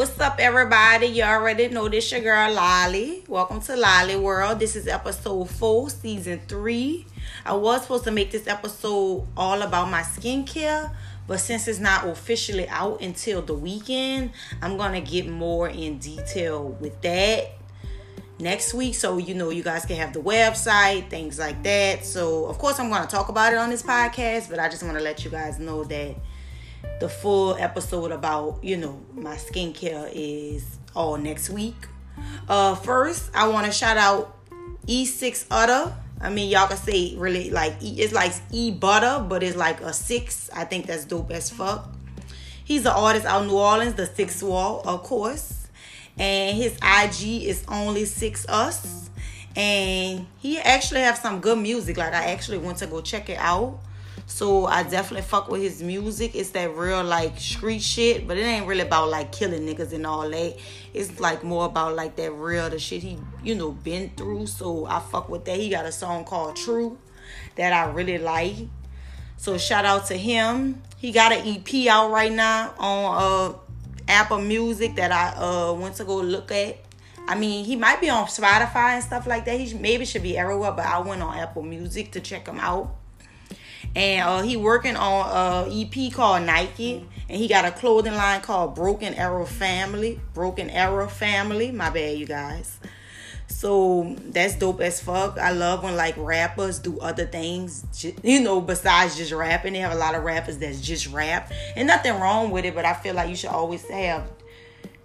What's up, everybody? You already know this your girl Lolly. Welcome to Lolly World. This is episode four, season three. I was supposed to make this episode all about my skincare, but since it's not officially out until the weekend, I'm gonna get more in detail with that next week so you know you guys can have the website things like that so of course i'm going to talk about it on this podcast but i just want to let you guys know that the full episode about you know my skincare is all next week. Uh, first, I want to shout out E6 Utter. I mean, y'all can say really like it's like E Butter, but it's like a six. I think that's dope as fuck. He's an artist out New Orleans, the Six Wall, of course, and his IG is only six us. And he actually have some good music. Like I actually went to go check it out. So I definitely fuck with his music. It's that real like street shit, but it ain't really about like killing niggas and all that. It's like more about like that real the shit he you know been through. So I fuck with that. He got a song called True that I really like. So shout out to him. He got an EP out right now on uh Apple Music that I uh went to go look at. I mean, he might be on Spotify and stuff like that. He maybe should be everywhere, but I went on Apple Music to check him out and uh, he working on a EP called Nike, and he got a clothing line called Broken Arrow Family. Broken Arrow Family. My bad, you guys. So that's dope as fuck. I love when like rappers do other things, you know, besides just rapping. They have a lot of rappers that's just rap, and nothing wrong with it. But I feel like you should always have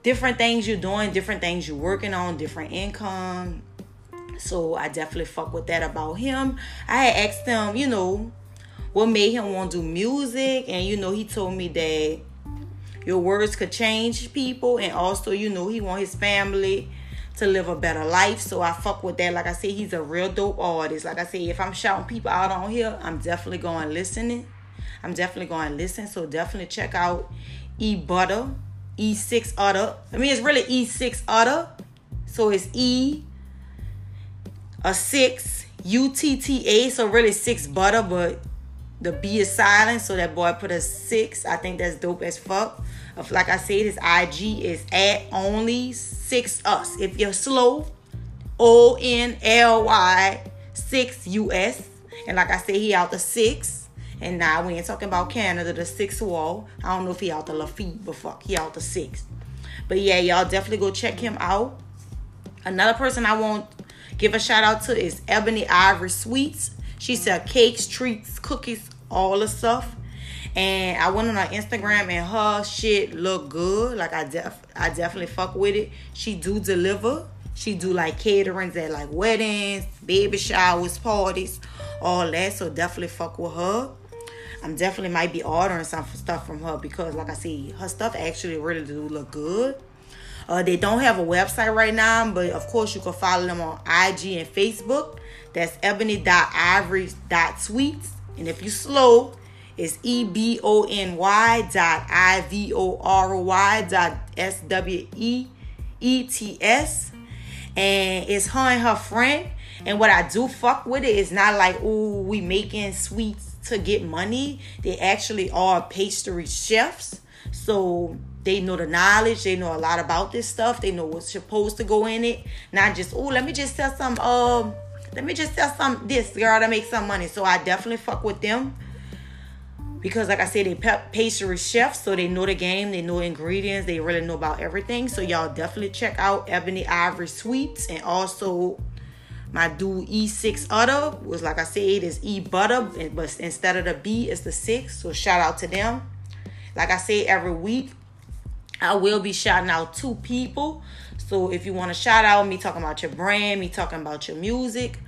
different things you're doing, different things you're working on, different income. So I definitely fuck with that about him. I had asked him, you know, what made him want to do music and you know he told me that your words could change people and also you know he want his family to live a better life so i fuck with that. Like i said he's a real dope artist. Like i said if i'm shouting people out on here i'm definitely going listening. I'm definitely going to listen so definitely check out e butter e6 utter. I mean it's really e6 utter. So it's e a six u-t-t-a so really six butter but the B is silent, so that boy put a six. I think that's dope as fuck. Like I said, his IG is at only six us. If you're slow, O N L Y six US. And like I said, he out the six. And now we ain't talking about Canada, the six wall. I don't know if he out the Lafitte, but fuck, he out the six. But yeah, y'all definitely go check him out. Another person I want give a shout out to is Ebony Ivory Sweets. She sell cakes, treats, cookies, all the stuff. And I went on her Instagram and her shit look good. Like I def I definitely fuck with it. She do deliver. She do like caterings at like weddings, baby showers, parties, all that. So definitely fuck with her. I'm definitely might be ordering some stuff from her because like I see her stuff actually really do look good. Uh, they don't have a website right now, but of course you can follow them on IG and Facebook. That's ebony.ivory.sweets. And if you slow, it's E B O N Y dot I V O R Y dot S W E E T S. And it's her and her friend. And what I do fuck with it is not like, oh, we making sweets to get money. They actually are pastry chefs. So they know the knowledge. They know a lot about this stuff. They know what's supposed to go in it. Not just, oh, let me just sell some um let me just sell some this girl to make some money. So I definitely fuck with them. Because like I said, they pastry chefs, so they know the game, they know ingredients, they really know about everything. So y'all definitely check out Ebony Ivory Sweets and also my dude E6 Utter was like I said is E Butter, but instead of the B, it's the six. So shout out to them. Like I say every week, I will be shouting out two people. So if you want to shout out me talking about your brand, me talking about your music,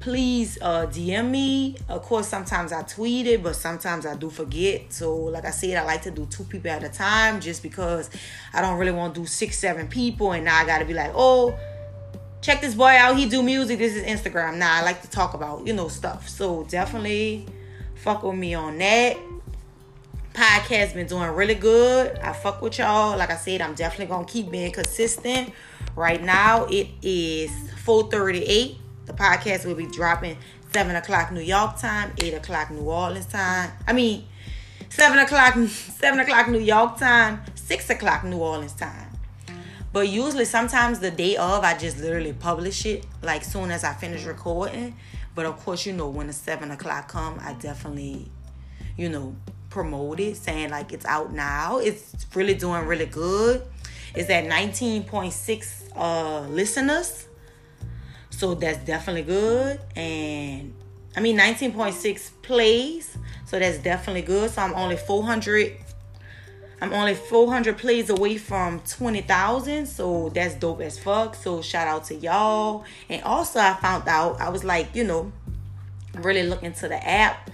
please uh, DM me. Of course, sometimes I tweet it, but sometimes I do forget. So, like I said, I like to do two people at a time just because I don't really want to do six, seven people, and now I got to be like, oh, check this boy out. He do music. This is Instagram. Now I like to talk about you know stuff. So definitely fuck with me on that. Podcast been doing really good. I fuck with y'all. Like I said, I'm definitely gonna keep being consistent. Right now it is 438 the podcast will be dropping 7 o'clock New York time, 8 o'clock New Orleans time. I mean, 7 o'clock 7 o'clock New York time, 6 o'clock New Orleans time. But usually, sometimes the day of, I just literally publish it like soon as I finish recording. But of course, you know, when the seven o'clock come, I definitely, you know, promote it, saying like it's out now. It's really doing really good. It's at nineteen point six uh listeners, so that's definitely good. And I mean, nineteen point six plays, so that's definitely good. So I'm only four hundred I'm only 400 plays away from 20,000, so that's dope as fuck. So shout out to y'all. And also, I found out I was like, you know, really looking to the app.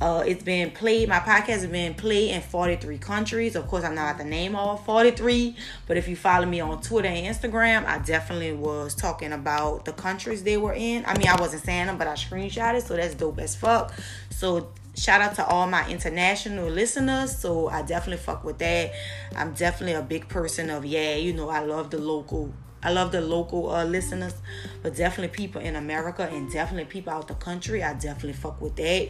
Uh, it's been played. My podcast has been played in 43 countries. Of course, I'm not at the name all 43, but if you follow me on Twitter and Instagram, I definitely was talking about the countries they were in. I mean, I wasn't saying them, but I screenshot it, so that's dope as fuck. So shout out to all my international listeners. So I definitely fuck with that. I'm definitely a big person of yeah, you know, I love the local I love the local uh, listeners, but definitely people in America and definitely people out the country. I definitely fuck with that.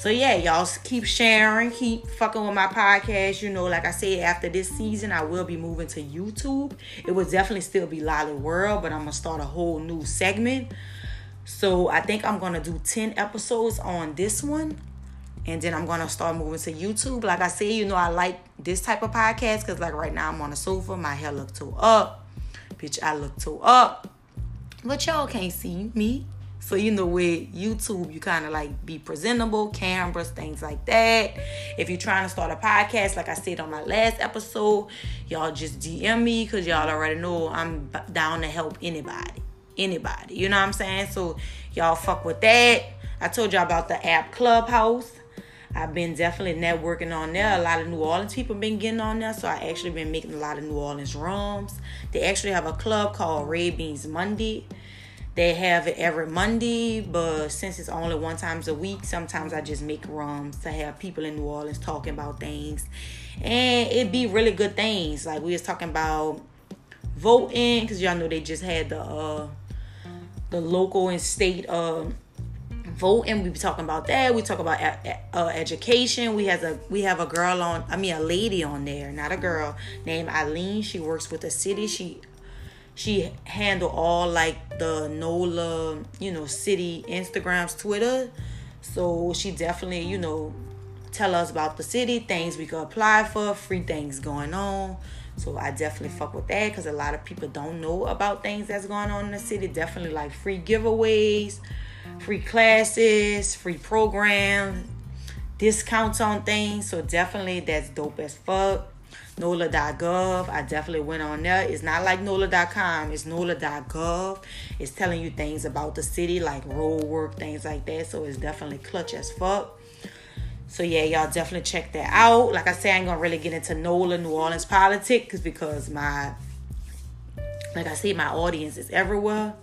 So yeah, y'all keep sharing, keep fucking with my podcast. You know, like I said, after this season, I will be moving to YouTube. It will definitely still be Lolly World, but I'm gonna start a whole new segment. So I think I'm gonna do 10 episodes on this one and then I'm gonna start moving to YouTube. Like I said, you know, I like this type of podcast because, like, right now I'm on a sofa, my hair look too up, bitch, I look too up, but y'all can't see me. So you know, with YouTube, you kind of like be presentable, cameras, things like that. If you're trying to start a podcast, like I said on my last episode, y'all just DM me because y'all already know I'm down to help anybody, anybody. You know what I'm saying? So y'all fuck with that. I told y'all about the app Clubhouse. I've been definitely networking on there. A lot of New Orleans people been getting on there, so I actually been making a lot of New Orleans rums. They actually have a club called Red Beans Monday. They have it every Monday, but since it's only one times a week, sometimes I just make rums to have people in New Orleans talking about things, and it be really good things. Like we was talking about voting, cause y'all know they just had the uh the local and state uh vote and we be talking about that. We talk about uh, education. We has a we have a girl on i mean a lady on there not a girl named eileen. She works with the city. She she handle all like the nola you know city instagrams twitter so she definitely you know tell us about the city things we could apply for free things going on so I definitely fuck with that because a lot of people don't know about things that's going on in the city. Definitely like free giveaways, free classes, free programs, discounts on things. So definitely that's dope as fuck. NOLA.gov. I definitely went on there. It's not like NOLA.com. It's NOLA.gov. It's telling you things about the city, like road work, things like that. So it's definitely clutch as fuck. So yeah, y'all definitely check that out. Like I said, I ain't gonna really get into NOLA, New Orleans politics, because my, like I said, my audience is everywhere.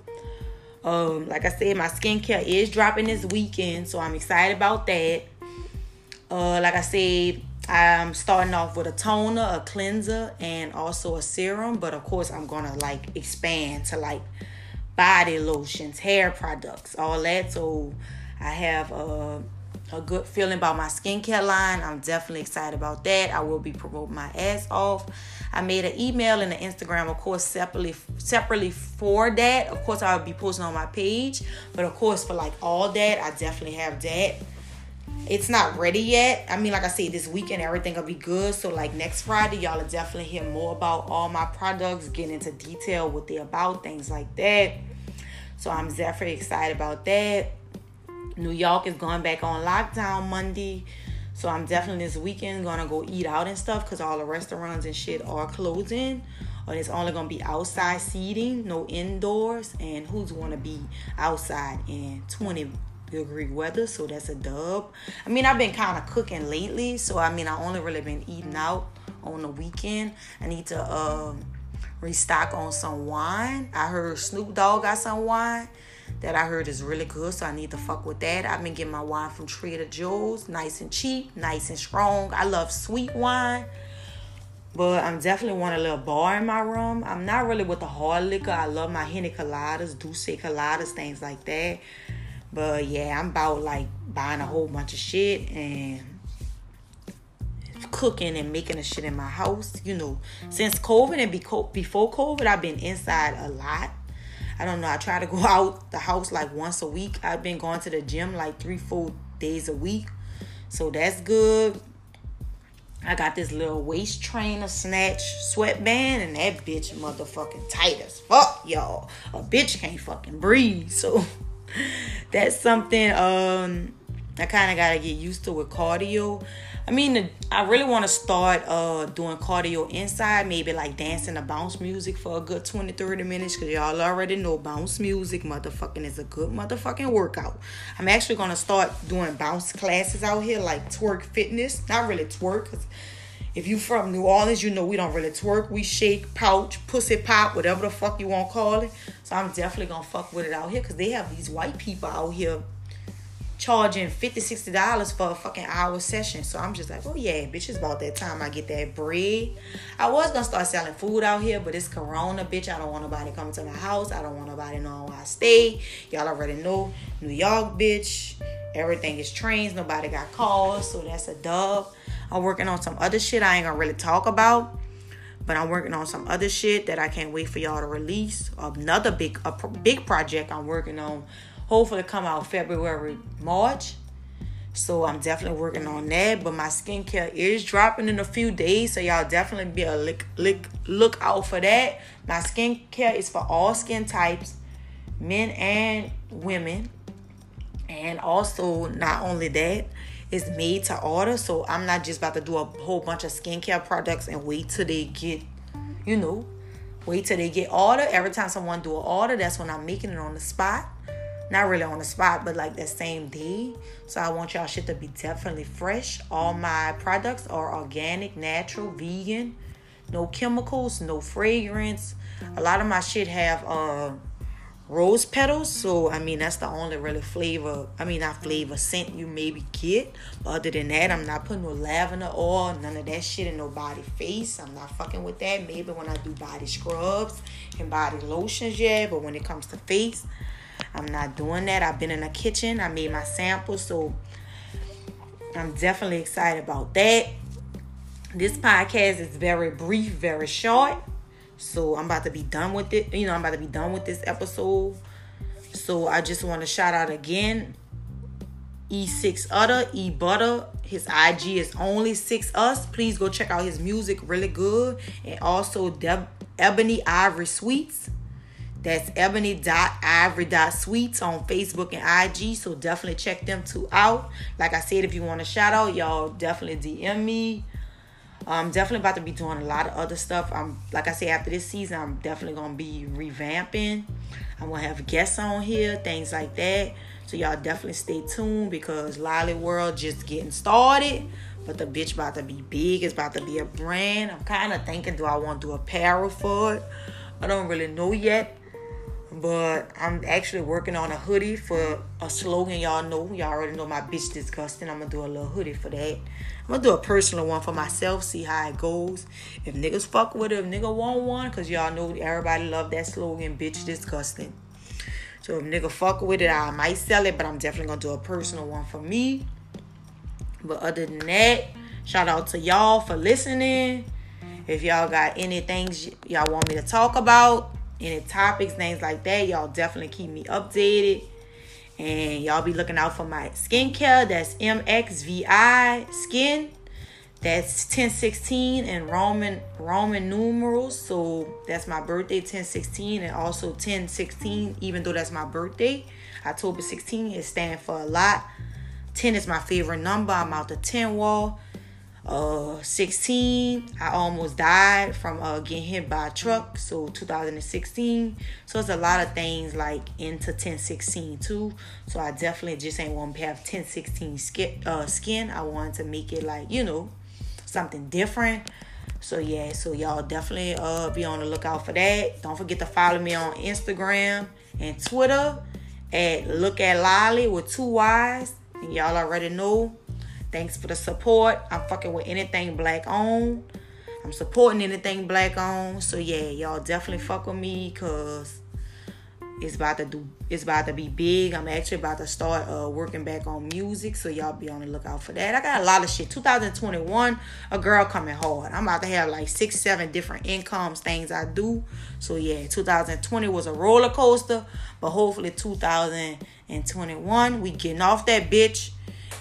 Um, like I said, my skincare is dropping this weekend, so I'm excited about that. Uh, like I said, I'm starting off with a toner, a cleanser, and also a serum. But of course, I'm gonna like expand to like body lotions, hair products, all that. So I have a, a good feeling about my skincare line. I'm definitely excited about that. I will be promoting my ass off. I made an email and an Instagram, of course, separately separately for that. Of course, I'll be posting on my page, but of course, for like all that, I definitely have that. It's not ready yet. I mean, like I said, this weekend everything will be good. So like next Friday, y'all will definitely hear more about all my products, get into detail what they're about, things like that. So I'm definitely excited about that. New York is going back on lockdown Monday. So I'm definitely this weekend gonna go eat out and stuff because all the restaurants and shit are closing. Or it's only gonna be outside seating, no indoors. And who's gonna be outside in 20 degree weather? So that's a dub. I mean, I've been kind of cooking lately, so I mean, I only really been eating out on the weekend. I need to um, restock on some wine. I heard Snoop Dogg got some wine that I heard is really good, so I need to fuck with that. I've been getting my wine from Trader Joe's, nice and cheap, nice and strong. I love sweet wine, but I'm definitely want a little bar in my room. I'm not really with the hard liquor. I love my Henny Coladas, D'ussé Coladas, things like that. But yeah, I'm about like buying a whole bunch of shit and cooking and making a shit in my house. You know, since COVID and before COVID, I've been inside a lot. I don't know. I try to go out the house like once a week. I've been going to the gym like three, four days a week. So that's good. I got this little waist trainer snatch sweatband, and that bitch motherfucking tight as fuck, y'all. A bitch can't fucking breathe. So that's something um I kind of gotta get used to with cardio. I mean, I really want to start uh, doing cardio inside, maybe like dancing to bounce music for a good 20, 30 minutes. Because y'all already know bounce music, motherfucking, is a good motherfucking workout. I'm actually going to start doing bounce classes out here, like twerk fitness. Not really twerk, because if you from New Orleans, you know we don't really twerk. We shake, pouch, pussy pop, whatever the fuck you want to call it. So I'm definitely to fuck with it out here, because they have these white people out here charging 50 60 dollars for a fucking hour session. So i'm just like oh yeah bitch it's about that time i get that bread. I was gonna start selling food out here but it's corona bitch. I don't want nobody coming to my house. I don't want nobody knowing where i stay. Y'all already know. New york bitch. Everything is trains. Nobody got calls so that's a dub i'm working on some other shit i ain't gonna really talk about but I'm working on some other shit that I can't wait for y'all to release. Another big, a big project I'm working on hopefully come out February, March. So I'm definitely working on that. But my skincare is dropping in a few days. So y'all definitely be a look, look, look out for that. My skincare is for all skin types, men and women. And also, not only that, it's made to order. So I'm not just about to do a whole bunch of skincare products and wait till they get, you know, wait till they get ordered. Every time someone do an order, that's when I'm making it on the spot not really on the spot, but like that same day. So I want y'all shit to be definitely fresh. All my products are organic, natural, vegan, no chemicals, no fragrance. A lot of my shit have uh rose petals, so I mean that's the only really flavor. I mean not flavor scent you maybe get. But other than that, I'm not putting no lavender oil, none of that shit in no body face. I'm not fucking with that. Maybe when I do body scrubs and body lotions, yeah. But when it comes to face, I'm not doing that. I've been in the kitchen. I made my samples, so I'm definitely excited about that. This podcast is very brief, very short. So I'm about to be done with it. You know, I'm about to be done with this episode. So I just want to shout out again E6 Utter, E Butter. His IG is only six us. Please go check out his music, really good. And also Deb- Ebony Ivory Sweets. That's ebony.ivory.sweets on Facebook and IG. So definitely check them two out. Like I said, if you want a shout out, y'all definitely DM me. I'm definitely about to be doing a lot of other stuff. I'm like I said, after this season, I'm definitely gonna be revamping. I'm gonna have guests on here, things like that. So y'all definitely stay tuned because Lolly World just getting started. But the bitch about to be big. It's about to be a brand. I'm kind of thinking, do I want to do apparel for it? I don't really know yet. But I'm actually working on a hoodie for a slogan y'all know. Y'all already know my bitch disgusting. I'm gonna do a little hoodie for that. I'm gonna do a personal one for myself, see how it goes. If niggas fuck with it, if nigga want one, cause y'all know everybody love that slogan, bitch disgusting. So if nigga fuck with it, I might sell it, but I'm definitely gonna do a personal one for me. But other than that, shout out to y'all for listening. If y'all got any things y'all want me to talk about, any topics, things like that, y'all definitely keep me updated. And y'all be looking out for my skincare. That's MXVI Skin. That's 1016 and Roman Roman numerals. So that's my birthday, 1016, and also 1016, even though that's my birthday. October 16 is stands for a lot. 10 is my favorite number. I'm out the 10 wall uh 16 i almost died from uh getting hit by a truck so 2016 so it's a lot of things like into 1016 too. So i definitely just ain't want to have 1016 skin uh skin. I wanted to make it like you know something different. So yeah so y'all definitely uh be on the lookout for that. Don't forget to follow me on instagram and twitter at look at lolly with two y's. And y'all already know Thanks for the support. I'm fucking with anything black owned. I'm supporting anything black owned. So yeah, y'all definitely fuck with me cause it's about to do it's about to be big. I'm actually about to start uh, working back on music, so y'all be on the lookout for that. I got a lot of shit. 2021, a girl coming hard. I'm about to have like six, seven different incomes, things I do. So yeah, 2020 was a roller coaster, but hopefully 2021 we getting off that bitch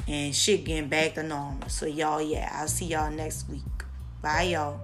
and shit getting back to normal. So y'all, yeah, I'll see y'all next week. Bye y'all.